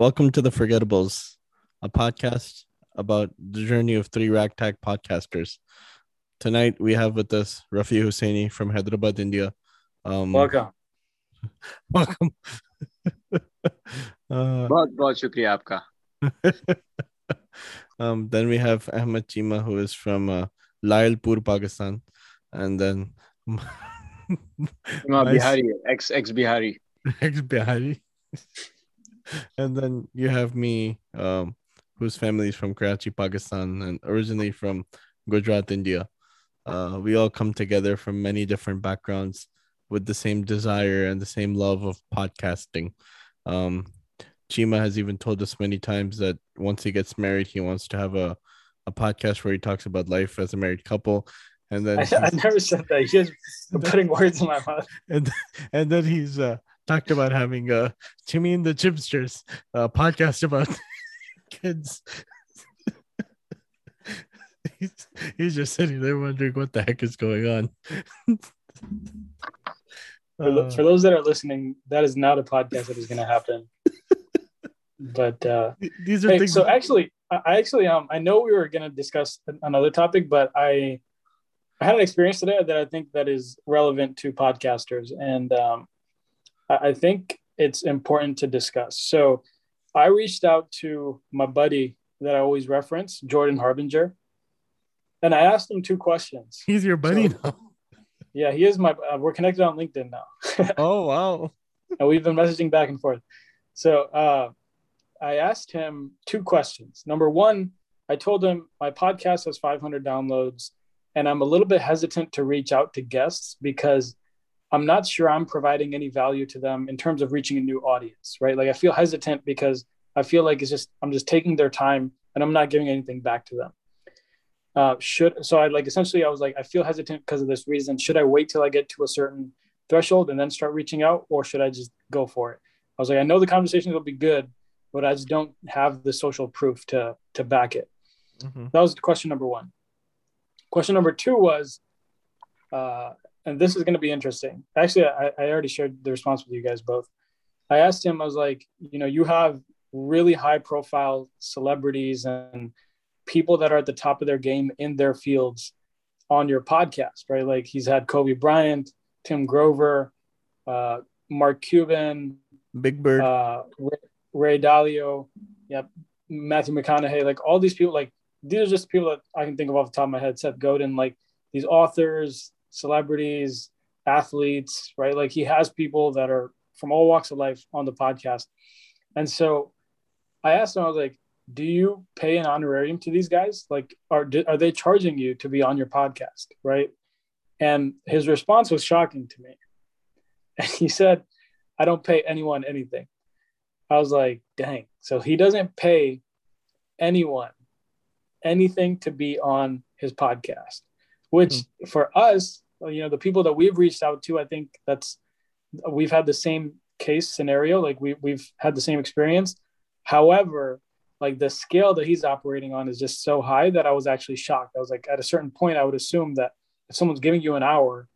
Welcome to the Forgettables, a podcast about the journey of three ragtag podcasters. Tonight we have with us Rafi Husseini from Hyderabad, India. Um, welcome. Welcome. Uh, बहुत बहुत शुक्रिया आपका. Um, then we have Ahmed Cheema, who is from uh, Pakistan, and then Bihari, ex ex Bihari, ex Bihari. and then you have me, um, whose family is from Karachi, Pakistan, and originally from Gujarat, India. Uh, we all come together from many different backgrounds with the same desire and the same love of podcasting. Um, Cheema has even told us many times that once he gets married, he wants to have a, a podcast where he talks about life as a married couple. And then I, I never said that. He's just putting words in my mouth. And and then he's uh, talked about having a Jimmy and the Chipsters uh, podcast about kids. he's, he's just sitting there wondering what the heck is going on. for, for, those that are listening, that is not a podcast that is going to happen. but uh, these are hey, things. So actually, I actually um I know we were going to discuss another topic, but I I had an experience today that I think that is relevant to podcasters, and um, I think it's important to discuss. So I reached out to my buddy that I always reference, Jordan Harbinger, and I asked him two questions. He's your buddy so, now. Yeah, he is my. Uh, we're connected on LinkedIn now. oh wow! and we've been messaging back and forth. So uh, I asked him two questions. Number one, I told him my podcast has 500 downloads, and I'm a little bit hesitant to reach out to guests because I'm not sure I'm providing any value to them in terms of reaching a new audience, right? Like I feel hesitant because I feel like it's just I'm just taking their time and I'm not giving anything back to them. Uh, should so I like essentially I was like I feel hesitant because of this reason. Should I wait till I get to a certain threshold and then start reaching out, or should I just go for it? I was like I know the conversations will be good, but I just don't have the social proof to to back it. Mm-hmm. That was question number one. Question number two was, uh, and this is going to be interesting. Actually, I, I already shared the response with you guys both. I asked him, I was like, you know, you have really high profile celebrities and people that are at the top of their game in their fields on your podcast, right? Like he's had Kobe Bryant, Tim Grover, uh, Mark Cuban, Big Bird, uh, Ray, Ray Dalio, yep, Matthew McConaughey, like all these people, like these are just people that I can think of off the top of my head. Seth Godin, like these authors, celebrities, athletes, right? Like he has people that are from all walks of life on the podcast. And so I asked him, I was like, do you pay an honorarium to these guys? Like, are, are they charging you to be on your podcast? Right. And his response was shocking to me. And he said, I don't pay anyone anything. I was like, dang. So he doesn't pay anyone anything to be on his podcast which mm. for us, you know, the people that we've reached out to, I think that's we've had the same case scenario. Like we we've had the same experience. However, like the scale that he's operating on is just so high that I was actually shocked. I was like, at a certain point, I would assume that if someone's giving you an hour,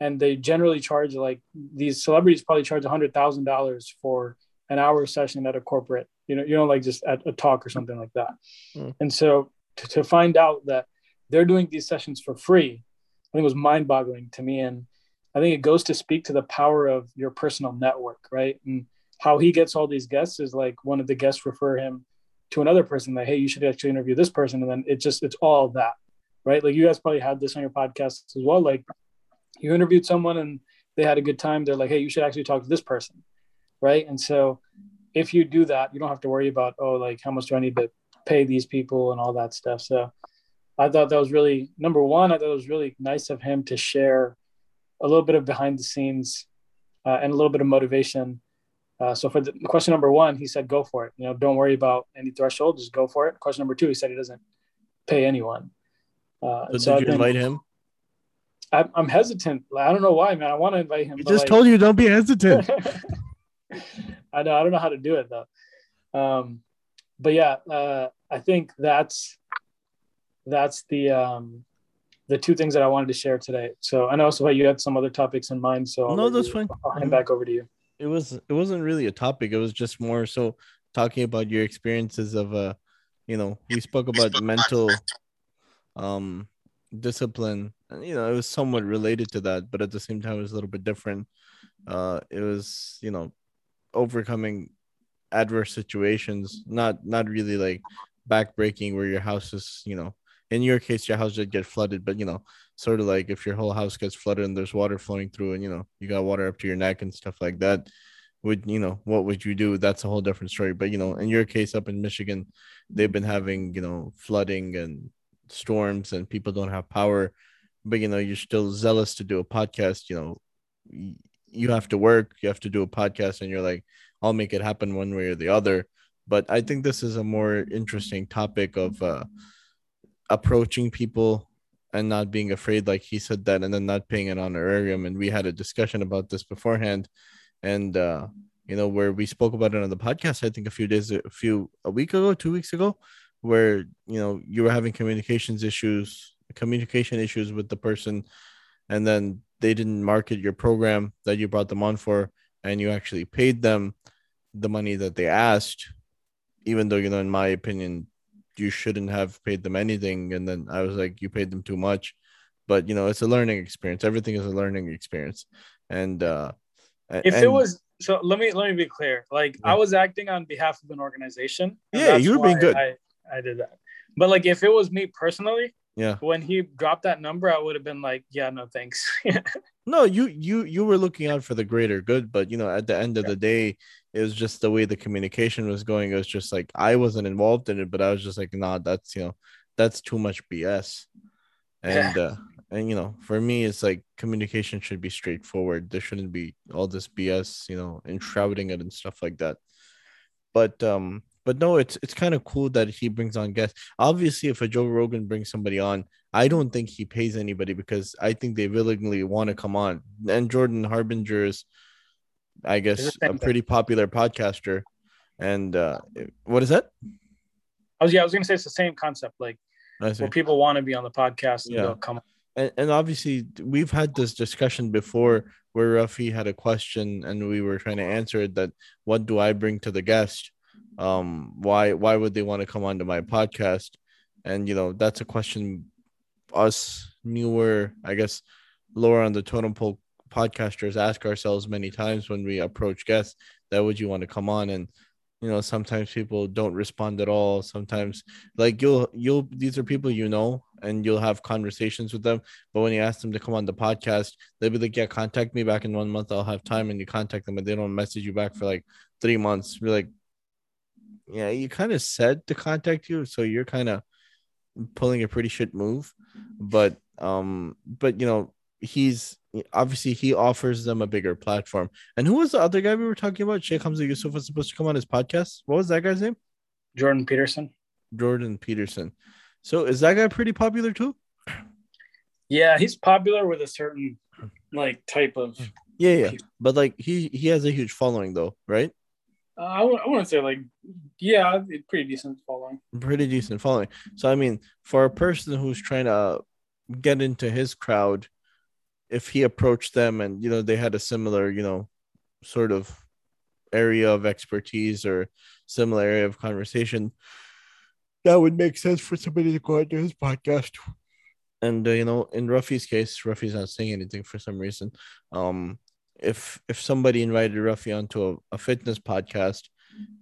and they generally charge like these celebrities probably charge a hundred thousand dollars for an hour session at a corporate, you know, you know, like just at a talk or something like that. Mm. And so to, to find out that they're doing these sessions for free. I think it was mind boggling to me. And I think it goes to speak to the power of your personal network, right? And how he gets all these guests is like one of the guests refer him to another person that, hey, you should actually interview this person. And then it just, it's all that, right? Like you guys probably had this on your podcast as well. Like you interviewed someone and they had a good time. They're like, hey, you should actually talk to this person, right? And so if you do that, you don't have to worry about, oh, like how much do I need to pay these people and all that stuff. So I thought that was really number one. I thought it was really nice of him to share a little bit of behind the scenes uh, and a little bit of motivation. Uh, so for the question number one, he said, "Go for it. You know, don't worry about any threshold. Just go for it." Question number two, he said he doesn't pay anyone. Uh, so, so did you invite him? I'm, I'm, hesitant. I don't know why, man. I want to invite him. He just like, told you don't be hesitant. I know. I don't know how to do it though. Um, but yeah, uh, I think that's that's the um, the two things that I wanted to share today. So I know also you had some other topics in mind. So I'll no, that's fine. I'll hand back over to you. It was it wasn't really a topic. It was just more so talking about your experiences of uh you know we spoke about mental um discipline and you know it was somewhat related to that but at the same time it was a little bit different uh it was you know overcoming adverse situations not not really like backbreaking where your house is you know in your case your house did get flooded but you know sort of like if your whole house gets flooded and there's water flowing through and you know you got water up to your neck and stuff like that would you know what would you do? That's a whole different story. But you know in your case up in michigan they've been having you know flooding and storms and people don't have power but you know you're still zealous to do a podcast you know you have to work you have to do a podcast and you're like i'll make it happen one way or the other. But i think this is a more interesting topic of uh approaching people and not being afraid like he said that and then not paying an honorarium. And we had a discussion about this beforehand. And uh you know where we spoke about it on the podcast i think a few days a few a week ago two weeks ago where you know you were having communications issues communication issues with the person. And then they didn't market your program that you brought them on for and you actually paid them the money that they asked even though you know in my opinion you shouldn't have paid them anything. And then i was like you paid them too much. But you know it's a learning experience. Everything is a learning experience. And uh if and, it was so let me let me be clear. Like yeah. i was acting on behalf of an organization. Yeah you were being good. I, I did that. But like if it was me personally yeah. when he dropped that number i would have been like yeah no thanks. No you you you were looking out for the greater good. But you know at the end of yeah. the day it was just the way the communication was going it was just like i wasn't involved in it but i was just like nah that's you know that's too much bs and yeah. uh and you know for me it's like communication should be straightforward there shouldn't be all this bs you know enshrouding it and stuff like that but um but no, it's it's kind of cool that he brings on guests. Obviously, if a Joe Rogan brings somebody on, I don't think he pays anybody because I think they willingly want to come on. And Jordan Harbinger is, I guess, a pretty popular podcaster. And uh, what is that? I was yeah, I was gonna say it's the same concept, like where people want to be on the podcast and yeah. they'll come. And, and obviously, we've had this discussion before where Ruffy had a question and we were trying to answer it. That what do I bring to the guest? um why why would they want to come onto my podcast and you know that's a question us newer i guess lower on the totem pole podcasters ask ourselves many times when we approach guests that would you want to come on? And you know sometimes people don't respond at all. Sometimes like you'll you'll these are people you know and you'll have conversations with them. But when you ask them to come on the podcast they'll be like yeah contact me back in one month. I'll have time. And you contact them and they don't message you back for like three months. Be like yeah, you kind of said to contact you, so you're kind of pulling a pretty shit move. But um, but you know, he's obviously he offers them a bigger platform. And who was the other guy we were talking about? Sheikh Hamza Yusuf was supposed to come on his podcast. What was that guy's name? Jordan Peterson. Jordan Peterson. So is that guy pretty popular too? Yeah, he's popular with a certain like type of yeah, yeah. But like he he has a huge following though, right? Uh, I, w- I wouldn't say like, yeah, pretty decent following. Pretty decent following. So I mean, for a person who's trying to get into his crowd, if he approached them and you know they had a similar, you know, sort of area of expertise or similar area of conversation, that would make sense for somebody to go onto his podcast. And uh, you know, in Ruffy's case, Ruffy's not saying anything for some reason. Um, if if somebody invited Ruffy onto a, a fitness podcast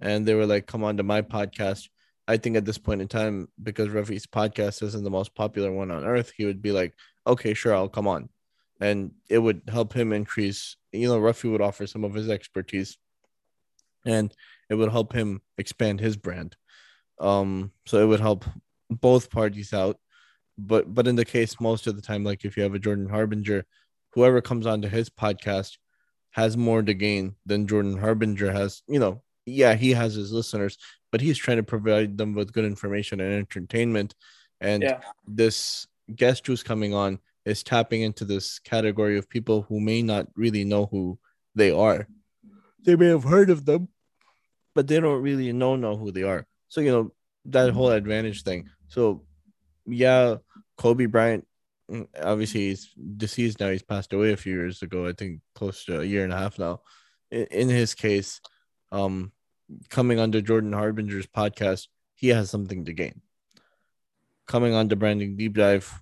and they were like, come on to my podcast, I think at this point in time, because Ruffy's podcast isn't the most popular one on earth, he would be like, okay, sure, I'll come on. And it would help him increase, you know, Ruffy would offer some of his expertise and it would help him expand his brand. Um, so it would help both parties out. But but in the case, most of the time, like if you have a Jordan Harbinger, whoever comes onto his podcast has more to gain than Jordan Harbinger has. You know, yeah, he has his listeners, but he's trying to provide them with good information and entertainment. And yeah. this guest who's coming on is tapping into this category of people who may not really know who they are. They may have heard of them, but they don't really know know who they are. So you know that whole advantage thing. So yeah, Kobe Bryant Mm, obviously he's deceased now. He's passed away a few years ago. I think close to a year and a half now. In, in his case, um, coming onto Jordan Harbinger's podcast, he has something to gain. Coming on to branding deep dive,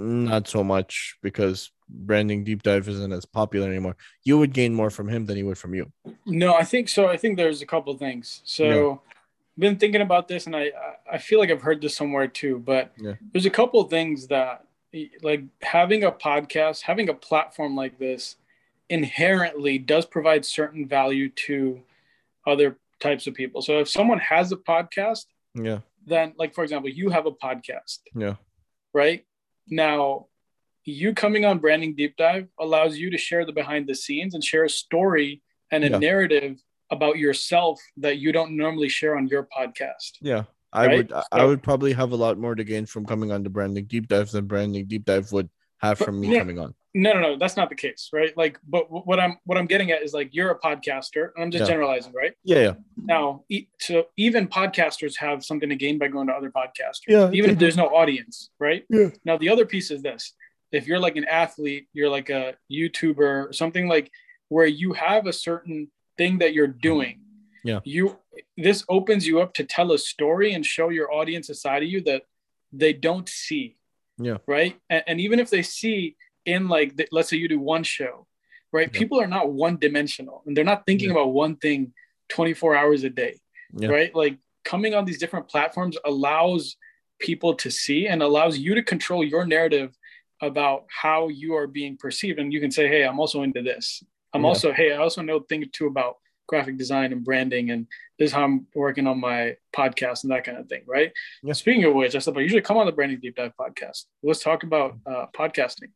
not so much because branding deep dive isn't as popular anymore. You would gain more from him than he would from you. No, I think so. I think there's a couple things. So I've been thinking about this and I I feel like I've heard this somewhere too, but Yeah. there's a couple things that like having a podcast, having a platform like this inherently does provide certain value to other types of people. So if someone has a podcast, Yeah. then like for example, you have a podcast, Yeah. right? Now you coming on branding deep dive allows you to share the behind the scenes and share a story and a Yeah. narrative about yourself that you don't normally share on your podcast. Yeah. I Right? would I- I would probably have a lot more to gain from coming on to branding deep dive than branding deep dive would have from me yeah. coming on. No, no, no, that's not the case, right? Like, but wh- what I'm what I'm getting at is like you're a podcaster, and I'm just Yeah. generalizing, right? Yeah, yeah. Now, e- so even podcasters have something to gain by going to other podcasters, Yeah, even if there's no audience, right? Yeah. Now, the other piece is this: if you're like an athlete, you're like a YouTuber, something like where you have a certain thing that you're doing. Yeah. You this opens you up to tell a story and show your audience a side of you that they don't see. Yeah. Right. And, and even if they see in like the, let's say you do one show, right? Yeah. People are not one dimensional and they're not thinking Yeah. about one thing 24 hours a day. Yeah. Right. Like coming on these different platforms allows people to see and allows you to control your narrative about how you are being perceived. And you can say, Hey, I'm also into this. I'm also, Hey, I also know thing or two about graphic design and branding. And this is how I'm working on my podcast and that kind of thing. Right. Yeah. Speaking of which, I said, but usually come on the branding deep dive podcast. Let's talk about uh, podcasting.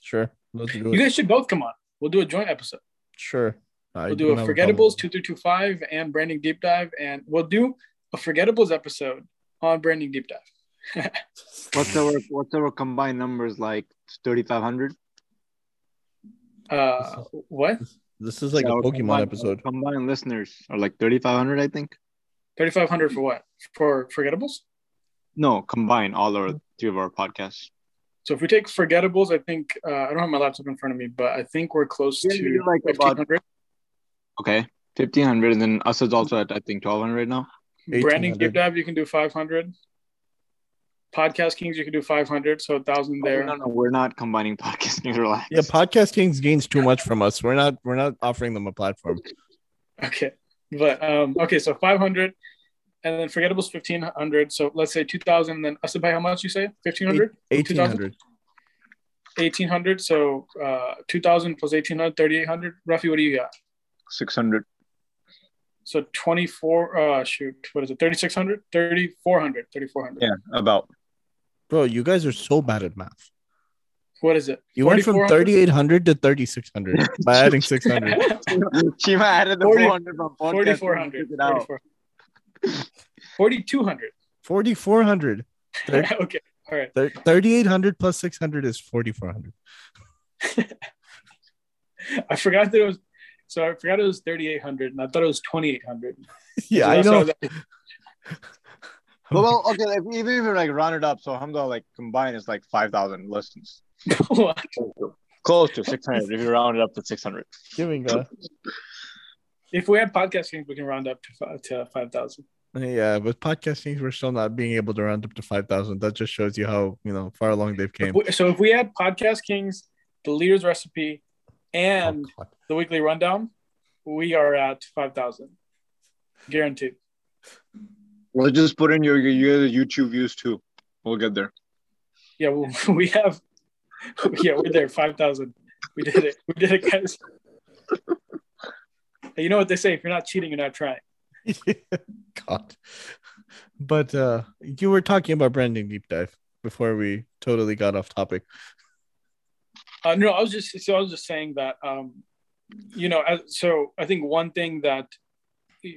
Sure. Let's do You it. guys should both come on. We'll do a joint episode. Sure. I We'll do a Forgettables problem. 2325 and Branding Deep Dive. And we'll do a Forgettables episode on Branding Deep Dive. What's our what's our combined numbers like? Thirty five hundred. Uh, what? This is like a Pokemon episode. Combined listeners are like thirty five hundred, I think. 3500 for what? For Forgettables? No, combine all our three of our podcasts. So if we take Forgettables, I think, uh, I don't have my laptop in front of me, but I think we're close Yeah, to like 1500. Okay, fifteen hundred, and then us is also at I think twelve hundred right now. Branding 1800. Deep Dive, you can do 500. Podcast Kings, you can do 500. So a thousand there. No, no, we're not combining podcasting. Relax. Yeah, Podcast Kings gains too much from us. We're not we're not offering them a platform. Okay. But um, okay, so 500 and then forgettables 1500. So let's say 2000. Then I said by how much you say 1500, Eighteen hundred. 1800. So uh, 2000 plus 1800, 3800. Roughly, what do you got? six hundred. So 24, uh, shoot, what is it? 3600, 3400, 3400. Yeah, about. Bro, you guys are so bad at math. What is it? You went from thirty eight hundred to thirty six hundred by adding six hundred. Cheema added the 40 four hundred from podcast. 4400. Figure it out. 4200. Forty four hundred. okay. All right. Thirty eight hundred plus six hundred is forty four hundred. I forgot that it was, so I forgot it was 3800 and I thought it was 2800. Yeah, So I know. how that- Well, well, okay. If, even if we like round it up, so Alhamdulillah, like combined is like five thousand listens. Close to six hundred. if you round it up to six hundred. Giving a If we had Podcast Kings, we can round up to five, to 5,000. yeah, with podcasting, we're still not being able to round up to five thousand. That just shows you how you know far along they've came. So if we had Podcast Kings, the leader's recipe, and Oh, the weekly rundown, we are at 5,000. Guaranteed. Well, just put in your your YouTube views too. We'll get there. Yeah, well, we have, yeah, we're there, 5,000. We did it. We did it, guys. You know what they say if you're not cheating, you're not trying. God. But uh you were talking about branding deep dive before we totally got off topic. Uh, no, I was just so I was just saying that um, you know, so I think one thing that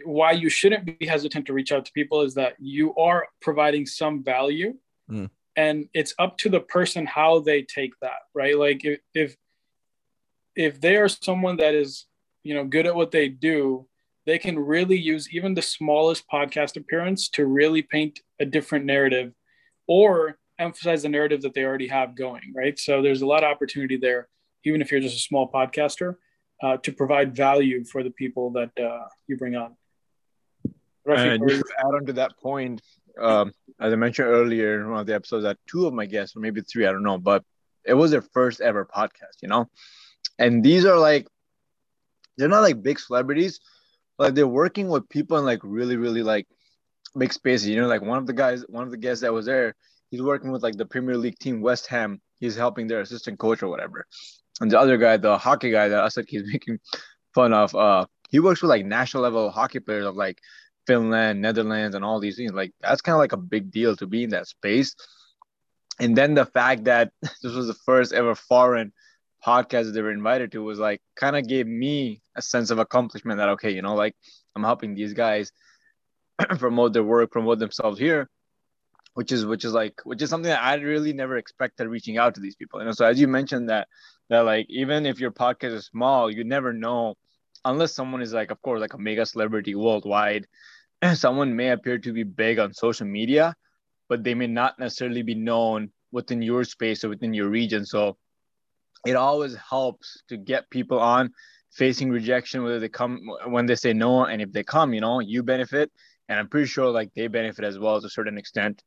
why you shouldn't be hesitant to reach out to people is that you are providing some value, Mm. and it's up to the person how they take that, right? Like if if if they are someone that is you know good at what they do, they can really use even the smallest podcast appearance to really paint a different narrative, or emphasize the narrative that they already have going, right? So there's a lot of opportunity there, even if you're just a small podcaster, uh, to provide value for the people that uh, you bring on. And just to add on to that point, um, as I mentioned earlier in one of the episodes, that two of my guests, or maybe three, I don't know, but it was their first ever podcast, you know? And these are like, they're not like big celebrities, but they're working with people in like really, really like big spaces. You know, like one of the guys, one of the guests that was there, he's working with like the Premier League team, West Ham. He's helping their assistant coach or whatever. And the other guy, the hockey guy that I said he's making fun of, uh, he works with like national level hockey players of like Finland, Netherlands, and all these things. Like that's kind of like a big deal to be in that space. And then the fact that this was the first ever foreign podcast that they were invited to was like kind of gave me a sense of accomplishment that okay, you know, like I'm helping these guys promote their work, promote themselves here, which is which is like which is something that I really never expected reaching out to these people. You know, so as you mentioned that that like even if your podcast is small, you never know unless someone is like, of course, like a mega celebrity worldwide. someone may appear to be big on social media, but they may not necessarily be known within your space or within your region. So it always helps to get people on facing rejection, whether they come when they say no, and if they come, you know, you benefit. And I'm pretty sure like they benefit as well to a certain extent.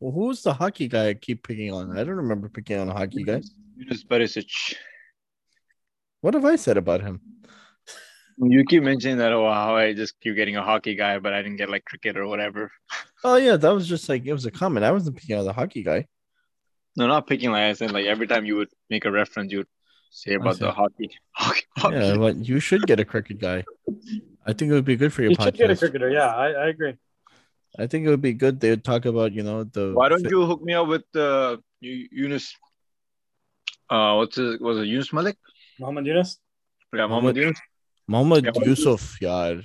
Well, who's the hockey guy I keep picking on? I don't remember picking on a hockey guy. Yunus Perisic. What have I said about him? You keep mentioning that, oh, wow, I just keep getting a hockey guy, but I didn't get like cricket or whatever. Oh, yeah, that was just like, it was a comment. I wasn't picking on the hockey guy. No, not picking like I said, like every time you would make a reference, you would say about the hockey. hockey, hockey. Yeah, but you should get a cricket guy. I think it would be good for your You podcast. should get a cricketer. Yeah, I, I agree. I think it would be good. They would talk about, you know, the. Why don't you hook me up with uh, Yunus? Uh, what's his, was it Yunus Malik? Mohammed Yunus. Yeah, Mohammed Yunus. Muhammad Yeah, Yusuf, yeah.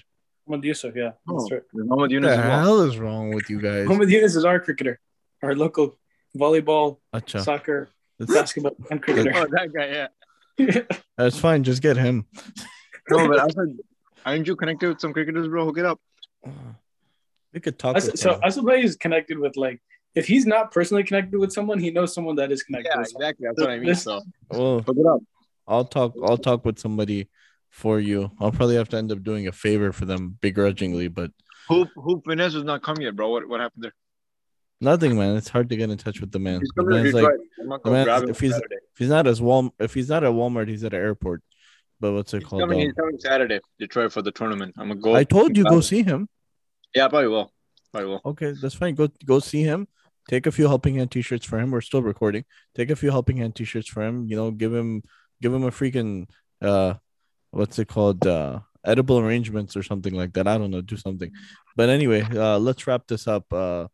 Mohammed Yusuf. Yeah, Oh, that's right. Mohammed What the as well. hell is wrong with you guys? Mohammed Yunus is our cricketer, our local volleyball, Acha. soccer, That's, basketball, and cricketer. Oh, that guy, yeah. that's fine. Just get him. No, but I said, aren't you connected with some cricketers, bro? Hook it up. We could talk. As- so him. Asubay is connected with like if he's not personally connected with someone, he knows someone that is connected. Yeah, with exactly. That's what I mean. So well, hook it up. I'll talk. I'll talk with somebody for you. I'll probably have to end up doing a favor for them begrudgingly, but Hoop Hoop Finesse has not come yet, bro. What what happened there? Nothing, man. It's hard to get in touch with the man. He's The man's like. The man's- if he's- Saturday. if he's not as Wal, if he's not at Walmart, he's at an airport. But what's it He's called? coming, he's coming Saturday, Detroit for the tournament. I'm gonna go. I told you go see him. Yeah, probably will. Probably will. Okay, that's fine. Go go see him. Take a few helping hand t-shirts for him. We're still recording. Take a few helping hand t-shirts for him. You know, give him give him a freaking uh what's it called? Uh edible arrangements or something like that. I don't know, do something. But anyway, uh let's wrap this up. Uh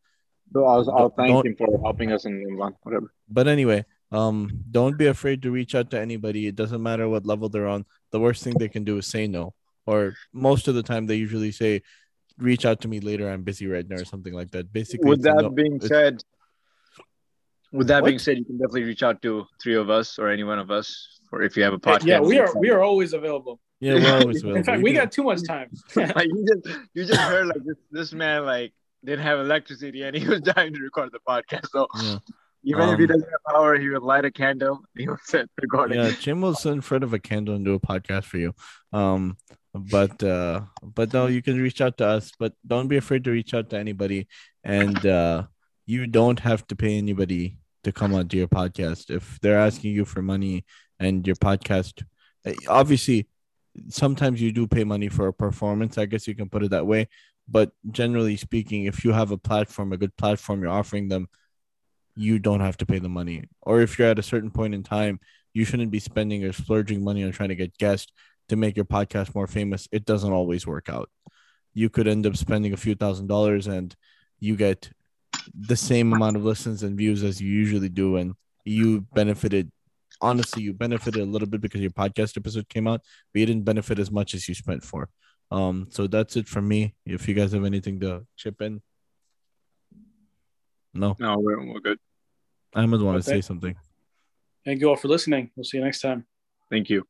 So I'll, I'll thank don't- him for helping us in Milan. Whatever. but anyway, um don't be afraid to reach out to anybody. It doesn't matter what level they're on. The worst thing they can do is say no. Or most of the time they usually say reach out to me later. I'm busy right now or something like that. Basically, With that no- being said, with that What? being said, you can definitely reach out to three of us or any one of us, or if you have a podcast. yeah, we are we are always available. yeah, we're always available. In fact, You we got too much time. like you just you just heard like this this man like didn't have electricity and he was dying to record the podcast. So Yeah. even if he Um, doesn't have power, he would light a candle. He would sit recording. yeah jim will sit in front of a candle and do a podcast for you um but uh but no you can reach out to us but don't be afraid to reach out to anybody and uh you don't have to pay anybody to come onto your podcast if they're asking you for money and your podcast eh, obviously sometimes you do pay money for a performance i guess you can put it that way but generally speaking if you have a platform a good platform you're offering them you don't have to pay the money or if you're at a certain point in time you shouldn't be spending or splurging money on trying to get guests to make your podcast more famous. It doesn't always work out. You could end up spending a few thousand dollars and you get the same amount of listens and views as you usually do. And you benefited, honestly, you benefited a little bit because your podcast episode came out, but you didn't benefit as much as you spent for. Um, so that's it from me. If you guys have anything to chip in, no, No, we're, we're good. I Ahmed want to say something. Thank you all for listening. We'll see you next time. Thank you.